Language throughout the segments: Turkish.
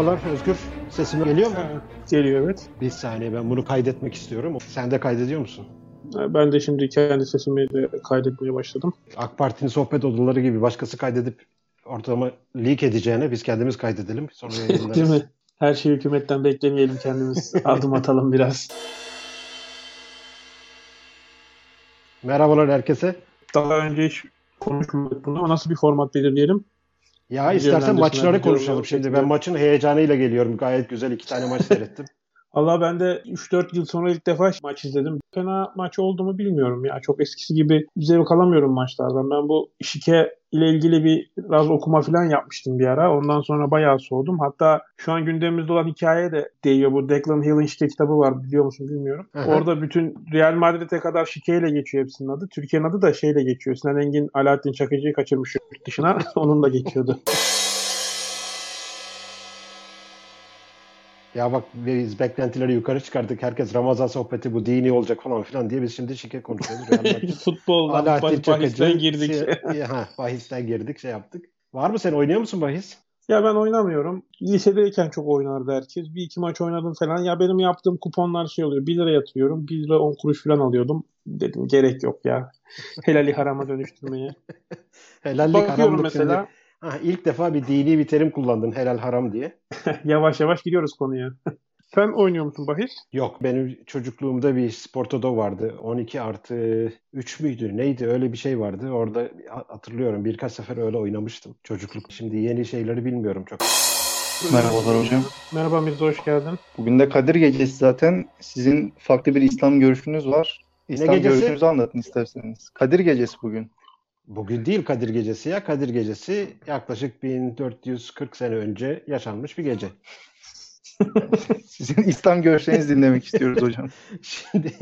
Merhabalar Özgür. Sesim geliyor mu? Geliyor evet. Bir saniye ben bunu kaydetmek istiyorum. Sen de kaydediyor musun? Ben de şimdi kendi sesimi de kaydetmeye başladım. AK Parti'nin sohbet odaları gibi başkası kaydedip ortama leak edeceğine biz kendimiz kaydedelim. Sonra yayınlarız. Değil mi? Her şeyi hükümetten beklemeyelim kendimiz. Adım atalım biraz. Merhabalar herkese. Daha önce hiç konuşmadık bunu ama nasıl bir format belirleyelim? Ya istersen maçları konuşalım şimdi. Ben maçın heyecanıyla geliyorum. Gayet güzel iki tane maç seyrettim. Allah ben de 3-4 yıl sonra ilk defa maç izledim. Fena maç oldu mu bilmiyorum ya. Çok eskisi gibi zevk alamıyorum maçlardan. Ben bu şike ile ilgili bir biraz okuma falan yapmıştım bir ara. Ondan sonra bayağı soğudum. Hatta şu an gündemimizde olan hikaye de değiyor. Bu Declan Hill'in şike kitabı var biliyor musun bilmiyorum. Hı hı. Orada bütün Real Madrid'e kadar şikeyle geçiyor hepsinin adı. Türkiye'nin adı da şeyle geçiyor. Sinan Engin Alaaddin Çakıcı'yı kaçırmış yurt dışına. Onunla geçiyordu. ya bak biz beklentileri yukarı çıkardık. Herkes Ramazan sohbeti bu dini olacak falan filan diye biz şimdi şike konuşuyoruz. Futboldan, bah- bahisten girdik. Şey, ha, bahisten girdik şey yaptık. Var mı sen oynuyor musun bahis? Ya ben oynamıyorum. Lisedeyken çok oynardı herkes. Bir iki maç oynadım falan. Ya benim yaptığım kuponlar şey oluyor. 1 lira yatırıyorum. 1 lira 10 kuruş falan alıyordum. Dedim gerek yok ya. Helali harama dönüştürmeye. Helallik Bakıyorum mesela. şimdi. Ha, ilk defa bir dini bir terim kullandın helal haram diye. yavaş yavaş gidiyoruz konuya. Sen oynuyor musun bahis? Yok benim çocukluğumda bir Sportodo vardı. 12 artı 3 müydü neydi öyle bir şey vardı. Orada hatırlıyorum birkaç sefer öyle oynamıştım çocukluk. Şimdi yeni şeyleri bilmiyorum çok. Merhabalar hocam. Merhaba Mirza hoş geldin. Bugün de Kadir Gecesi zaten. Sizin farklı bir İslam görüşünüz var. İslam gecesi? görüşünüzü anlatın isterseniz. Kadir Gecesi bugün. Bugün değil Kadir Gecesi ya. Kadir Gecesi yaklaşık 1440 sene önce yaşanmış bir gece. Sizin İslam görüşlerinizi dinlemek istiyoruz hocam. Şimdi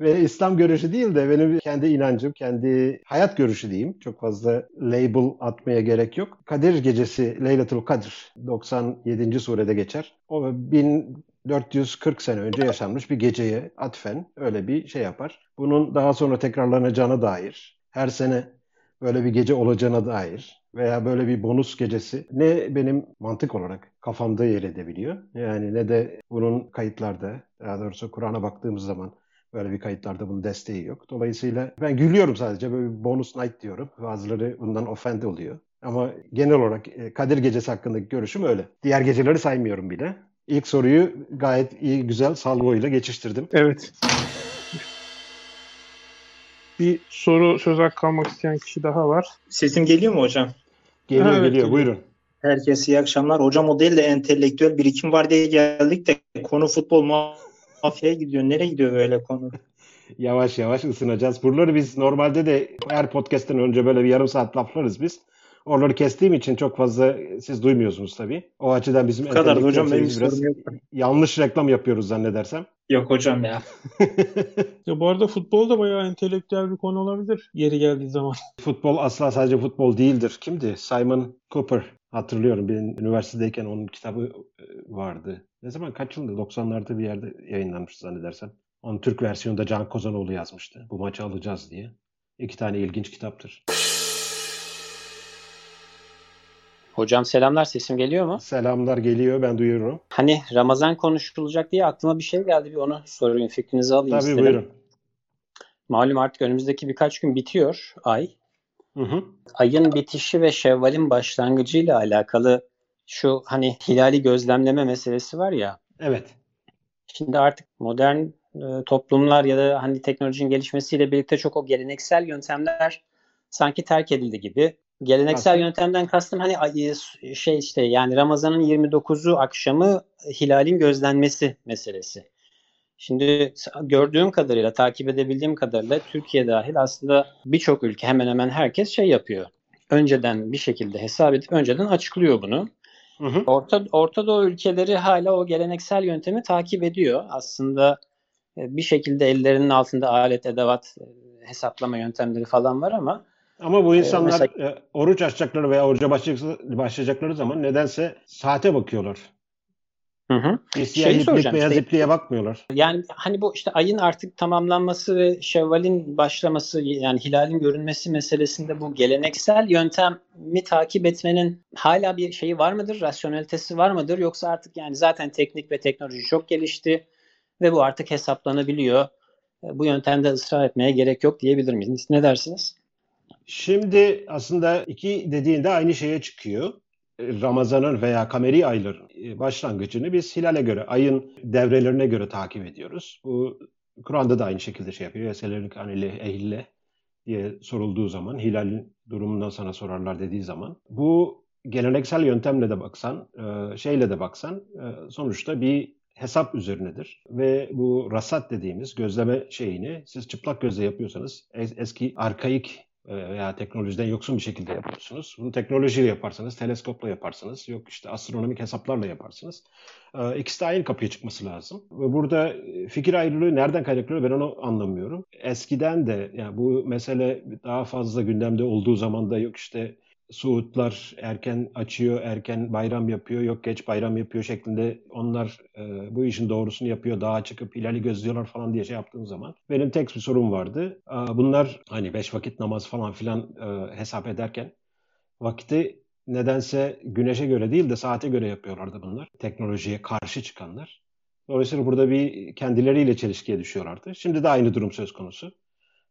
ve İslam görüşü değil de benim kendi inancım, kendi hayat görüşü diyeyim. Çok fazla label atmaya gerek yok. Kadir Gecesi, Leylatul Kadir 97. surede geçer. O 1440 sene önce yaşanmış bir geceye atfen öyle bir şey yapar. Bunun daha sonra tekrarlanacağına dair, her sene böyle bir gece olacağına dair veya böyle bir bonus gecesi ne benim mantık olarak kafamda yer edebiliyor. Yani ne de bunun kayıtlarda, daha doğrusu Kur'an'a baktığımız zaman böyle bir kayıtlarda bunun desteği yok. Dolayısıyla ben gülüyorum sadece böyle bir bonus night diyorum. Bazıları bundan offend oluyor. Ama genel olarak e, Kadir Gecesi hakkındaki görüşüm öyle. Diğer geceleri saymıyorum bile. İlk soruyu gayet iyi, güzel salvoyla geçiştirdim. Evet. Bir soru söz hakkı kalmak isteyen kişi daha var. Sesim geliyor mu hocam? Geliyor Evet, geliyor, geliyor. buyurun. Herkese iyi akşamlar. Hocam o değil de entelektüel birikim var diye geldik de konu futbol mafyaya gidiyor. Nereye gidiyor böyle konu? Yavaş yavaş ısınacağız. Buraları biz normalde de her podcast'ten önce böyle bir yarım saat laflarız biz. Oraları kestiğim için çok fazla siz duymuyorsunuz tabii. O açıdan bizim Bu kadar hocam benim biraz yanlış reklam yapıyoruz zannedersem. Yok hocam ya. Ya bu arada futbol da bayağı entelektüel bir konu olabilir yeri geldiği zaman. Futbol asla sadece futbol değildir. Kimdi? Simon Cooper. Hatırlıyorum. Ben üniversitedeyken onun kitabı e, vardı. Ne zaman? Kaç yılında? 90'larda bir yerde yayınlanmıştı zannedersem. Onun Türk versiyonu da Can Kozanoğlu yazmıştı. Bu maçı alacağız diye. İki tane ilginç kitaptır. Hocam selamlar sesim geliyor mu? Selamlar geliyor. Ben duyuyorum. Hani Ramazan konuşulacak diye aklıma bir şey geldi bir onu sorayım fikrinizi alayım Tabii istedim. buyurun. Malum artık önümüzdeki birkaç gün bitiyor ay. Hı hı. Ayın bitişi ve Şevval'in başlangıcıyla alakalı şu hani hilali gözlemleme meselesi var ya. Evet. Şimdi artık modern e, toplumlar ya da hani teknolojinin gelişmesiyle birlikte çok o geleneksel yöntemler sanki terk edildi gibi. Geleneksel Nasıl? yöntemden kastım hani ay- şey işte yani Ramazan'ın 29'u akşamı hilalin gözlenmesi meselesi. Şimdi gördüğüm kadarıyla, takip edebildiğim kadarıyla Türkiye dahil aslında birçok ülke hemen hemen herkes şey yapıyor. Önceden bir şekilde hesap edip önceden açıklıyor bunu. Hı hı. Orta, Orta Doğu ülkeleri hala o geleneksel yöntemi takip ediyor. Aslında e, bir şekilde ellerinin altında alet, edevat, e, hesaplama yöntemleri falan var ama Ama bu insanlar mesela- e, oruç açacakları veya oruca başlayacakları, zaman nedense saate bakıyorlar. Hı hı. Siyah Şeyi iplik, soracağım. beyaz işte, ipliğe bakmıyorlar. Yani hani bu işte ayın artık tamamlanması ve Şevval'in başlaması yani hilalin görünmesi meselesinde bu geleneksel yöntemi takip etmenin hala bir şeyi var mıdır? Rasyonelitesi var mıdır? Yoksa artık yani zaten teknik ve teknoloji çok gelişti ve bu artık hesaplanabiliyor. Bu yöntemde ısrar etmeye gerek yok diyebilir miyiz? Ne dersiniz? Şimdi aslında iki dediğinde aynı şeye çıkıyor. Ramazan'ın veya kameri ayların e, başlangıcını biz hilale göre, ayın devrelerine göre takip ediyoruz. Bu Kur'an'da da aynı şekilde şey yapıyor. Eselerin kanili ehille diye sorulduğu zaman, hilalin durumundan sana sorarlar dediği zaman. Bu geleneksel yöntemle de baksan, e, şeyle de baksan e, sonuçta bir hesap üzerinedir. Ve bu rasat dediğimiz gözleme şeyini siz çıplak gözle yapıyorsanız eski arkaik veya teknolojiden yoksun bir şekilde yapıyorsunuz. Bunu teknolojiyle yaparsanız, teleskopla yaparsanız, yok işte astronomik hesaplarla yaparsınız. E, ikisi de aynı kapıya çıkması lazım. Ve burada e, fikir ayrılığı nereden kaynaklanıyor ben onu anlamıyorum. Eskiden de yani bu mesele daha fazla gündemde olduğu zaman da yok işte Suudlar erken açıyor, erken bayram yapıyor, yok geç bayram yapıyor şeklinde onlar e, bu işin doğrusunu yapıyor, dağa çıkıp hilali gözlüyorlar falan diye şey yaptığım zaman benim tek bir sorum vardı. E, bunlar hani beş vakit namaz falan filan e, hesap ederken vakti nedense güneşe göre değil de saate göre yapıyorlardı bunlar. Teknolojiye karşı çıkanlar. Dolayısıyla burada bir kendileriyle çelişkiye düşüyorlardı. Şimdi de aynı durum söz konusu.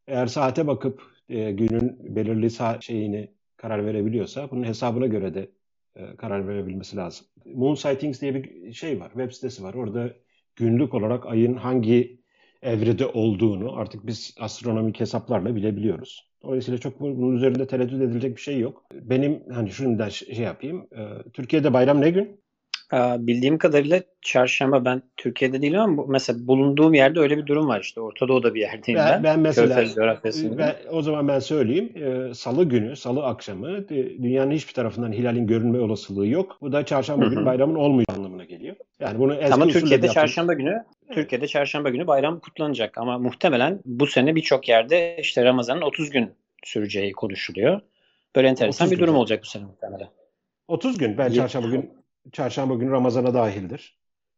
Eğer saate bakıp e, günün belirli saat şeyini karar verebiliyorsa bunun hesabına göre de e, karar verebilmesi lazım. Moon Sightings diye bir şey var, web sitesi var. Orada günlük olarak ayın hangi evrede olduğunu artık biz astronomik hesaplarla bilebiliyoruz. Dolayısıyla çok bunun üzerinde tereddüt edilecek bir şey yok. Benim hani şundan şey yapayım. E, Türkiye'de bayram ne gün? Bildiğim kadarıyla çarşamba ben Türkiye'de değilim ama mesela bulunduğum yerde öyle bir durum var işte Orta Doğu'da bir yerdeyim ben. Ben, ben mesela ben, o zaman ben söyleyeyim. Ee, salı günü, salı akşamı dünyanın hiçbir tarafından hilalin görünme olasılığı yok. Bu da çarşamba günü bayramın olmayacağı anlamına geliyor. Yani bunu eski Ama Türkiye'de çarşamba günü Türkiye'de çarşamba günü bayram kutlanacak ama muhtemelen bu sene birçok yerde işte Ramazan'ın 30 gün süreceği konuşuluyor. Böyle enteresan bir durum olacak bu sene muhtemelen. 30 gün. Ben çarşamba gün çarşamba günü Ramazan'a dahildir.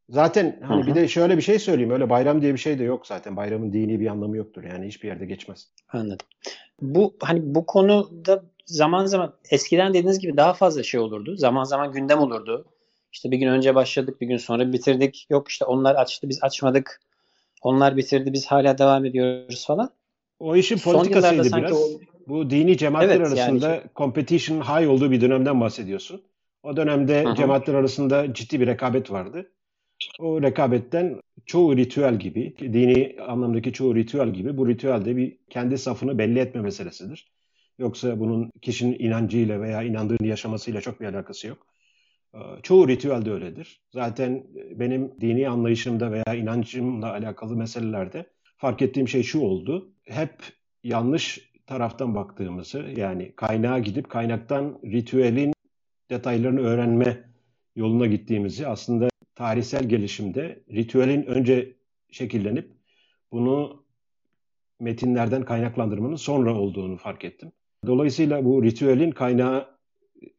Zaten hani Hı-hı. bir de şöyle bir şey söyleyeyim. Öyle bayram diye bir şey de yok zaten. Bayramın dini bir anlamı yoktur. Yani hiçbir yerde geçmez. Anladım. Bu hani bu konuda zaman zaman eskiden dediğiniz gibi daha fazla şey olurdu. Zaman zaman gündem olurdu. İşte bir gün önce başladık, bir gün sonra bitirdik. Yok işte onlar açtı, biz açmadık. Onlar bitirdi, biz hala devam ediyoruz falan. O işin politikasıydı biraz. O... Bu dini cemaatler evet, arasında yani... competition high olduğu bir dönemden bahsediyorsun. O dönemde Hı-hı. cemaatler arasında ciddi bir rekabet vardı. O rekabetten çoğu ritüel gibi, dini anlamdaki çoğu ritüel gibi bu ritüel de bir kendi safını belli etme meselesidir. Yoksa bunun kişinin inancıyla veya inandığını yaşamasıyla çok bir alakası yok. Ee, çoğu ritüel de öyledir. Zaten benim dini anlayışımda veya inancımla alakalı meselelerde fark ettiğim şey şu oldu. Hep yanlış taraftan baktığımızı yani kaynağa gidip kaynaktan ritüelin detaylarını öğrenme yoluna gittiğimizi aslında tarihsel gelişimde ritüelin önce şekillenip bunu metinlerden kaynaklandırmanın sonra olduğunu fark ettim. Dolayısıyla bu ritüelin kaynağı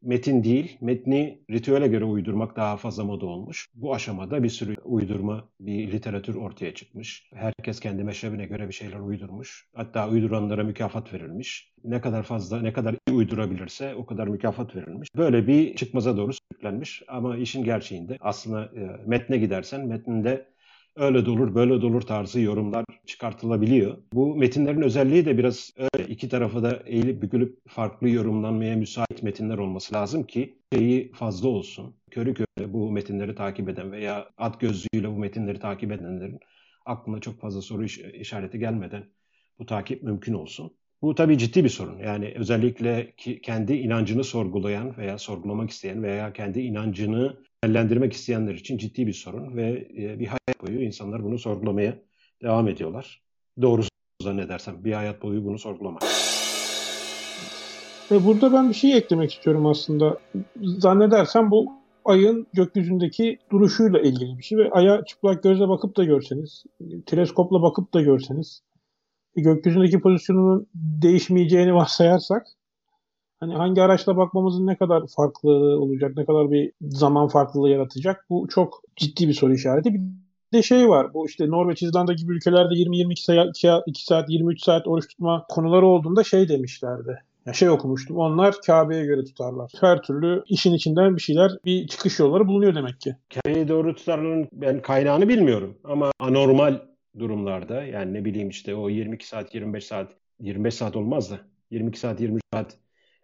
metin değil, metni ritüele göre uydurmak daha fazla moda olmuş. Bu aşamada bir sürü uydurma, bir literatür ortaya çıkmış. Herkes kendi meşrebine göre bir şeyler uydurmuş. Hatta uyduranlara mükafat verilmiş. Ne kadar fazla, ne kadar iyi uydurabilirse o kadar mükafat verilmiş. Böyle bir çıkmaza doğru sürüklenmiş. Ama işin gerçeğinde aslında e, metne gidersen metninde öyle de olur, böyle de olur tarzı yorumlar çıkartılabiliyor. Bu metinlerin özelliği de biraz öyle. İki tarafı da eğilip bükülüp farklı yorumlanmaya müsait metinler olması lazım ki şeyi fazla olsun. Körü körü bu metinleri takip eden veya at gözlüğüyle bu metinleri takip edenlerin aklına çok fazla soru işareti gelmeden bu takip mümkün olsun. Bu tabii ciddi bir sorun. Yani özellikle kendi inancını sorgulayan veya sorgulamak isteyen veya kendi inancını değerlendirmek isteyenler için ciddi bir sorun ve e, bir hayat boyu insanlar bunu sorgulamaya devam ediyorlar. Doğrusu zannedersem bir hayat boyu bunu sorgulamak. Ve burada ben bir şey eklemek istiyorum aslında. Zannedersem bu ayın gökyüzündeki duruşuyla ilgili bir şey ve aya çıplak gözle bakıp da görseniz, teleskopla bakıp da görseniz gökyüzündeki pozisyonunun değişmeyeceğini varsayarsak hani hangi araçla bakmamızın ne kadar farklı olacak, ne kadar bir zaman farklılığı yaratacak bu çok ciddi bir soru işareti. Bir de şey var. Bu işte Norveç, İzlanda gibi ülkelerde 20-22 saat, 2 saat, 23 saat oruç tutma konuları olduğunda şey demişlerdi. Ya şey okumuştum. Onlar Kabe'ye göre tutarlar. Her türlü işin içinden bir şeyler, bir çıkış yolları bulunuyor demek ki. Kabe'yi doğru tutarların ben kaynağını bilmiyorum ama anormal durumlarda yani ne bileyim işte o 22 saat, 25 saat, 25 saat olmaz da 22 saat, 23 saat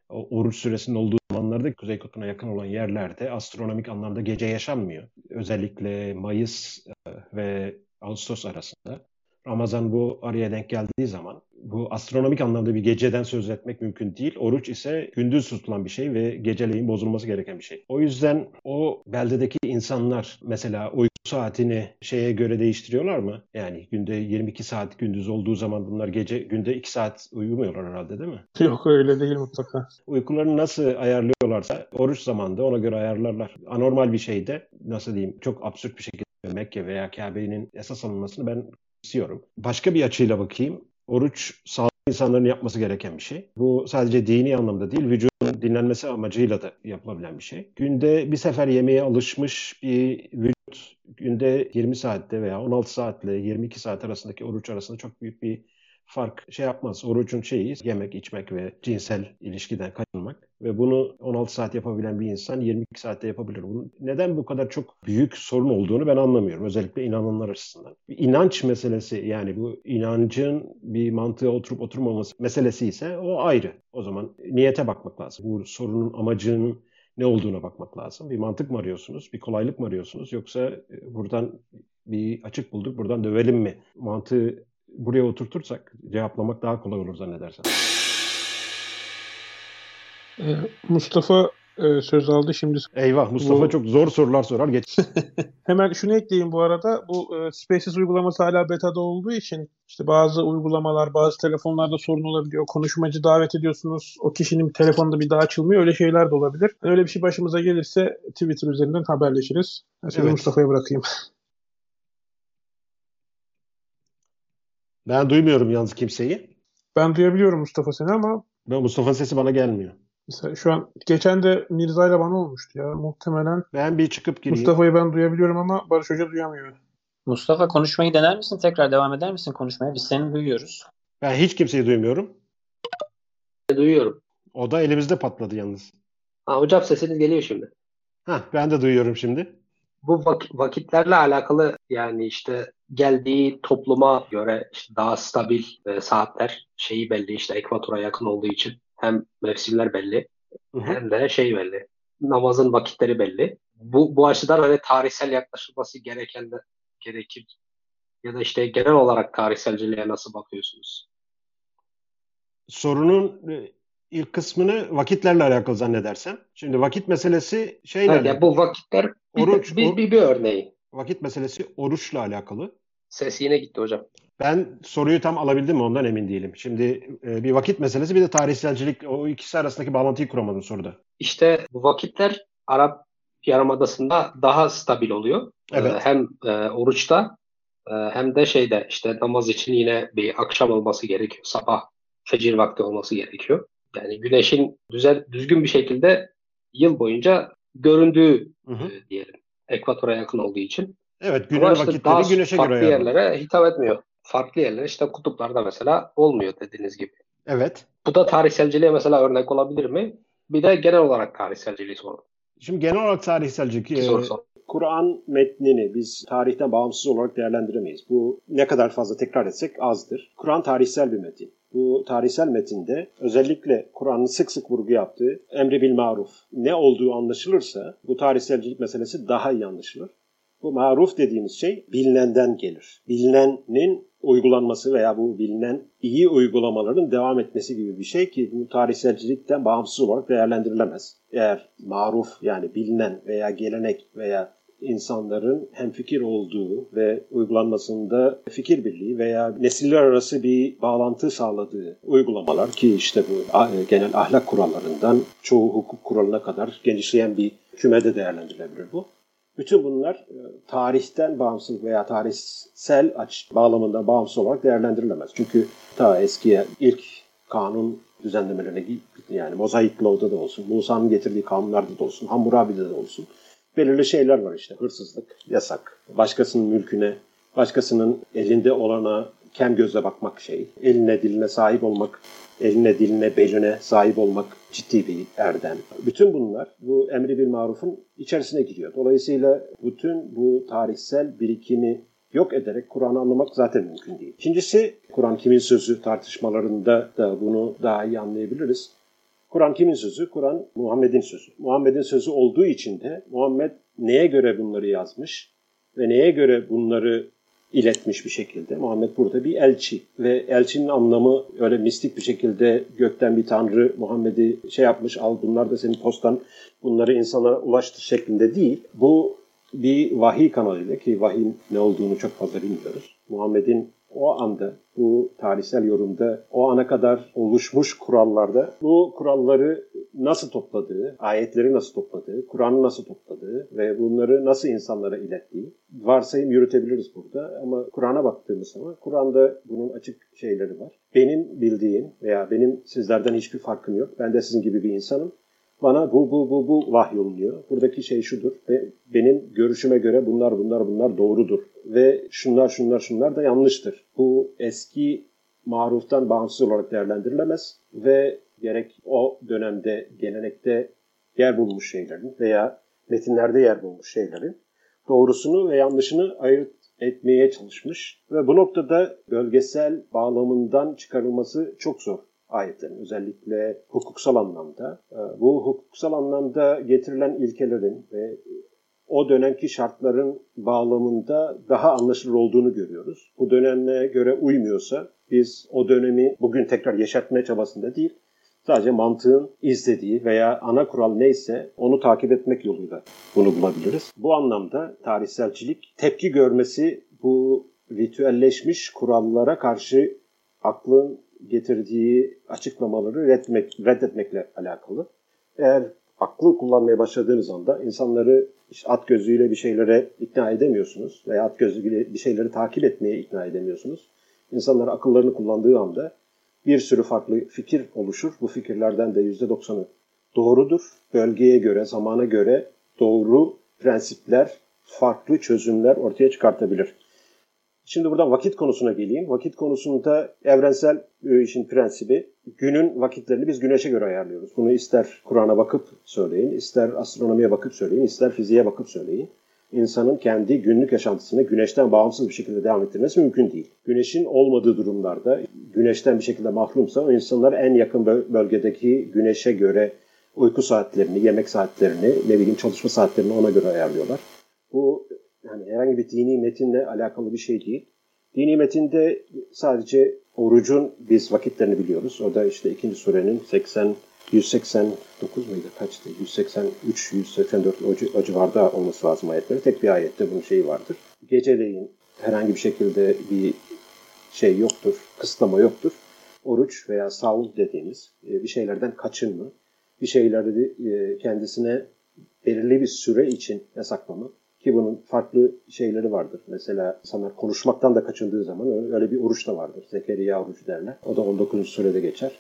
oruç süresinin olduğu zamanlarda Kuzey Kutbu'na yakın olan yerlerde astronomik anlamda gece yaşanmıyor. Özellikle Mayıs e, ve Ağustos arasında. Ramazan bu araya denk geldiği zaman bu astronomik anlamda bir geceden söz etmek mümkün değil. Oruç ise gündüz tutulan bir şey ve geceleyin bozulması gereken bir şey. O yüzden o beldedeki insanlar mesela uyku saatini şeye göre değiştiriyorlar mı? Yani günde 22 saat gündüz olduğu zaman bunlar gece günde 2 saat uyumuyorlar herhalde değil mi? Yok öyle değil mutlaka. Uykularını nasıl ayarlıyorlarsa oruç zamanında ona göre ayarlarlar. Anormal bir şeyde nasıl diyeyim çok absürt bir şekilde Mekke veya Kabe'nin esas alınmasını ben istiyorum. Başka bir açıyla bakayım. Oruç sağlıklı insanların yapması gereken bir şey. Bu sadece dini anlamda değil, vücudun dinlenmesi amacıyla da yapılabilen bir şey. Günde bir sefer yemeğe alışmış bir vücut günde 20 saatte veya 16 saatle 22 saat arasındaki oruç arasında çok büyük bir fark şey yapmaz. Orucun şeyi yemek, içmek ve cinsel ilişkiden kaçınmak. Ve bunu 16 saat yapabilen bir insan 22 saatte yapabilir. Bunun neden bu kadar çok büyük sorun olduğunu ben anlamıyorum. Özellikle inananlar açısından. Bir inanç meselesi yani bu inancın bir mantığa oturup oturmaması meselesi ise o ayrı. O zaman niyete bakmak lazım. Bu sorunun amacının ne olduğuna bakmak lazım. Bir mantık mı arıyorsunuz? Bir kolaylık mı arıyorsunuz? Yoksa e, buradan bir açık bulduk, buradan dövelim mi? Mantığı buraya oturtursak cevaplamak daha kolay olur zannedersem. Ee, Mustafa e, söz aldı şimdi. Eyvah Mustafa bu... çok zor sorular sorar. Geç. Hemen şunu ekleyeyim bu arada. Bu e, Spaces uygulaması hala beta'da olduğu için işte bazı uygulamalar, bazı telefonlarda sorun olabiliyor. Konuşmacı davet ediyorsunuz. O kişinin telefonunda bir daha açılmıyor. Öyle şeyler de olabilir. Öyle bir şey başımıza gelirse Twitter üzerinden haberleşiriz. Ben evet. Mustafa'ya bırakayım. Ben duymuyorum yalnız kimseyi. Ben duyabiliyorum Mustafa seni ama ben Mustafa'nın sesi bana gelmiyor. Mesela şu an geçen de Mirza ile bana olmuştu ya. Muhtemelen ben bir çıkıp gireyim. Mustafa'yı ben duyabiliyorum ama Barış Hoca duyamıyor. Mustafa konuşmayı dener misin? Tekrar devam eder misin konuşmaya? Biz seni duyuyoruz. Ben hiç kimseyi duymuyorum. Duyuyorum. O da elimizde patladı yalnız. Ha, hocam sesiniz geliyor şimdi. Ha, ben de duyuyorum şimdi. Bu vak- vakitlerle alakalı yani işte geldiği topluma göre işte daha stabil e, saatler şeyi belli işte ekvatora yakın olduğu için hem mevsimler belli hı hı. hem de şey belli namazın vakitleri belli. Bu, bu açıdan hani tarihsel yaklaşılması gereken de gerekir ya da işte genel olarak tarihselciliğe nasıl bakıyorsunuz? Sorunun e, ilk kısmını vakitlerle alakalı zannedersem. Şimdi vakit meselesi şeyle. Yani bu vakitler oruç, bir, bir, bir, bir örneği. Vakit meselesi oruçla alakalı. Ses yine gitti hocam. Ben soruyu tam alabildim mi ondan emin değilim. Şimdi e, bir vakit meselesi bir de tarihselcilik o ikisi arasındaki bağlantıyı kuramadım soruda. İşte bu vakitler Arap Yarımadası'nda daha stabil oluyor. E, evet. hem e, oruçta e, hem de şeyde işte namaz için yine bir akşam olması gerekiyor. Sabah fecir vakti olması gerekiyor. Yani güneşin düzen, düzgün bir şekilde yıl boyunca göründüğü hı hı. E, diyelim. Ekvatora yakın olduğu için. Evet günün işte vakitleri güneşe göre farklı yerlere hitap etmiyor. Farklı yerlere işte kutuplarda mesela olmuyor dediğiniz gibi. Evet. Bu da tarihselciliğe mesela örnek olabilir mi? Bir de genel olarak tarihselciliği sorun. Şimdi genel olarak tarihselcilik e, Kur'an metnini biz tarihten bağımsız olarak değerlendiremeyiz. Bu ne kadar fazla tekrar etsek azdır. Kur'an tarihsel bir metin. Bu tarihsel metinde özellikle Kur'an'ın sık sık vurgu yaptığı emri bil maruf ne olduğu anlaşılırsa bu tarihselcilik meselesi daha iyi anlaşılır. Bu maruf dediğimiz şey bilinenden gelir. Bilinenin uygulanması veya bu bilinen iyi uygulamaların devam etmesi gibi bir şey ki bu tarihselcilikten bağımsız olarak değerlendirilemez. Eğer maruf yani bilinen veya gelenek veya insanların hem fikir olduğu ve uygulanmasında fikir birliği veya nesiller arası bir bağlantı sağladığı uygulamalar ki işte bu genel ahlak kurallarından çoğu hukuk kuralına kadar genişleyen bir kümede değerlendirilebilir bu. Bütün bunlar e, tarihten bağımsız veya tarihsel aç bağlamında bağımsız olarak değerlendirilemez. Çünkü ta eskiye ilk kanun düzenlemelerine yani Mozaik Law'da da olsun, Musa'nın getirdiği kanunlarda da olsun, Hammurabi'de de olsun belirli şeyler var işte. Hırsızlık, yasak, başkasının mülküne, başkasının elinde olana kem gözle bakmak şey, eline diline sahip olmak, eline diline beline sahip olmak ciddi bir erdem. Bütün bunlar bu emri bil marufun içerisine giriyor. Dolayısıyla bütün bu tarihsel birikimi yok ederek Kur'an'ı anlamak zaten mümkün değil. İkincisi Kur'an kimin sözü tartışmalarında da bunu daha iyi anlayabiliriz. Kur'an kimin sözü? Kur'an Muhammed'in sözü. Muhammed'in sözü olduğu için de Muhammed neye göre bunları yazmış ve neye göre bunları iletmiş bir şekilde. Muhammed burada bir elçi ve elçinin anlamı öyle mistik bir şekilde gökten bir tanrı Muhammed'i şey yapmış al bunlar da senin postan bunları insana ulaştır şeklinde değil. Bu bir vahiy kanalıyla ki vahiyin ne olduğunu çok fazla bilmiyoruz. Muhammed'in o anda bu tarihsel yorumda o ana kadar oluşmuş kurallarda bu kuralları nasıl topladığı, ayetleri nasıl topladığı, Kur'an'ı nasıl topladığı ve bunları nasıl insanlara ilettiği varsayım yürütebiliriz burada. Ama Kur'an'a baktığımız zaman Kur'an'da bunun açık şeyleri var. Benim bildiğim veya benim sizlerden hiçbir farkım yok. Ben de sizin gibi bir insanım. Bana bu bu bu bu vahyolunuyor. Buradaki şey şudur ve benim görüşüme göre bunlar bunlar bunlar doğrudur ve şunlar şunlar şunlar da yanlıştır. Bu eski maruftan bağımsız olarak değerlendirilemez ve gerek o dönemde gelenekte yer bulmuş şeylerin veya metinlerde yer bulmuş şeylerin doğrusunu ve yanlışını ayırt etmeye çalışmış ve bu noktada bölgesel bağlamından çıkarılması çok zor ayetlerin özellikle hukuksal anlamda. Ee, bu hukuksal anlamda getirilen ilkelerin ve o dönemki şartların bağlamında daha anlaşılır olduğunu görüyoruz. Bu dönemle göre uymuyorsa biz o dönemi bugün tekrar yaşatmaya çabasında değil, sadece mantığın izlediği veya ana kural neyse onu takip etmek yoluyla bunu bulabiliriz. Bu anlamda tarihselcilik tepki görmesi bu ritüelleşmiş kurallara karşı aklın getirdiği açıklamaları reddetmek, reddetmekle alakalı. Eğer aklı kullanmaya başladığınız anda insanları işte at gözüyle bir şeylere ikna edemiyorsunuz veya at gözüyle bir şeyleri takip etmeye ikna edemiyorsunuz. İnsanlar akıllarını kullandığı anda bir sürü farklı fikir oluşur. Bu fikirlerden de %90'ı doğrudur. Bölgeye göre, zamana göre doğru prensipler, farklı çözümler ortaya çıkartabilir. Şimdi buradan vakit konusuna geleyim. Vakit konusunda evrensel işin prensibi günün vakitlerini biz güneşe göre ayarlıyoruz. Bunu ister Kur'an'a bakıp söyleyin, ister astronomiye bakıp söyleyin, ister fiziğe bakıp söyleyin. İnsanın kendi günlük yaşantısını güneşten bağımsız bir şekilde devam ettirmesi mümkün değil. Güneşin olmadığı durumlarda, güneşten bir şekilde mahrumsa o insanlar en yakın bölgedeki güneşe göre uyku saatlerini, yemek saatlerini, ne bileyim çalışma saatlerini ona göre ayarlıyorlar. Bu yani herhangi bir dini metinle alakalı bir şey değil. Dini metinde sadece orucun biz vakitlerini biliyoruz. O da işte ikinci surenin 80 189 muydu? Kaçtı? 183, 184 o, o civarda olması lazım ayetleri. Tek bir ayette bunun şeyi vardır. Geceleyin herhangi bir şekilde bir şey yoktur, kısıtlama yoktur. Oruç veya savun dediğimiz e, bir şeylerden kaçınma, bir şeyleri e, kendisine belirli bir süre için yasaklama ki bunun farklı şeyleri vardır. Mesela insanlar konuşmaktan da kaçındığı zaman öyle bir oruç da vardır. Zekeriya orucu derler. O da 19. surede geçer.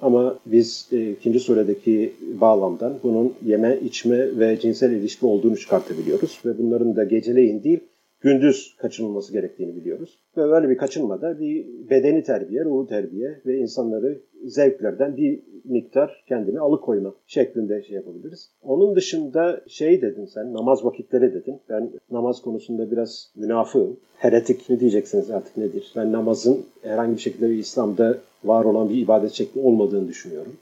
Ama biz e, ikinci suredeki bağlamdan bunun yeme, içme ve cinsel ilişki olduğunu çıkartabiliyoruz. Ve bunların da geceleyin değil, gündüz kaçınılması gerektiğini biliyoruz. Ve böyle bir kaçınmada bir bedeni terbiye, ruhu terbiye ve insanları zevklerden bir miktar kendini alıkoyma şeklinde şey yapabiliriz. Onun dışında şey dedin sen, namaz vakitleri dedin. Ben namaz konusunda biraz münafığım. Heretik ne diyeceksiniz artık nedir? Ben namazın herhangi bir şekilde bir İslam'da var olan bir ibadet şekli olmadığını düşünüyorum.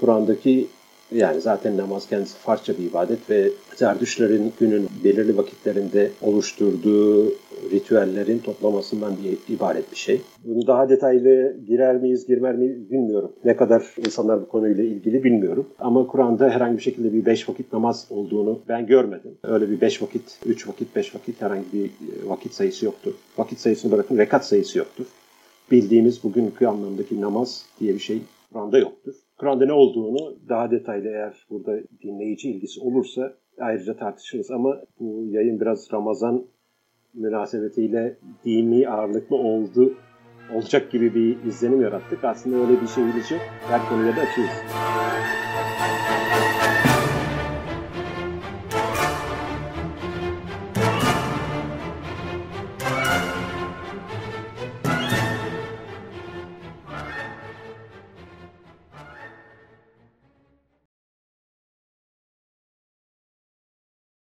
Kur'an'daki yani zaten namaz kendisi farklı bir ibadet ve Zerdüşlerin günün belirli vakitlerinde oluşturduğu ritüellerin toplamasından bir ibaret bir şey. Bunu daha detaylı girer miyiz, girmer miyiz bilmiyorum. Ne kadar insanlar bu konuyla ilgili bilmiyorum. Ama Kur'an'da herhangi bir şekilde bir beş vakit namaz olduğunu ben görmedim. Öyle bir beş vakit, üç vakit, beş vakit herhangi bir vakit sayısı yoktur. Vakit sayısını bırakın rekat sayısı yoktur. Bildiğimiz bugünkü anlamdaki namaz diye bir şey Kur'an'da yoktur. Kur'an'da ne olduğunu daha detaylı eğer burada dinleyici ilgisi olursa ayrıca tartışırız ama bu yayın biraz Ramazan münasebetiyle dini ağırlıklı oldu olacak gibi bir izlenim yarattık. Aslında öyle bir şeyimiz yok. Her konuya da açığız.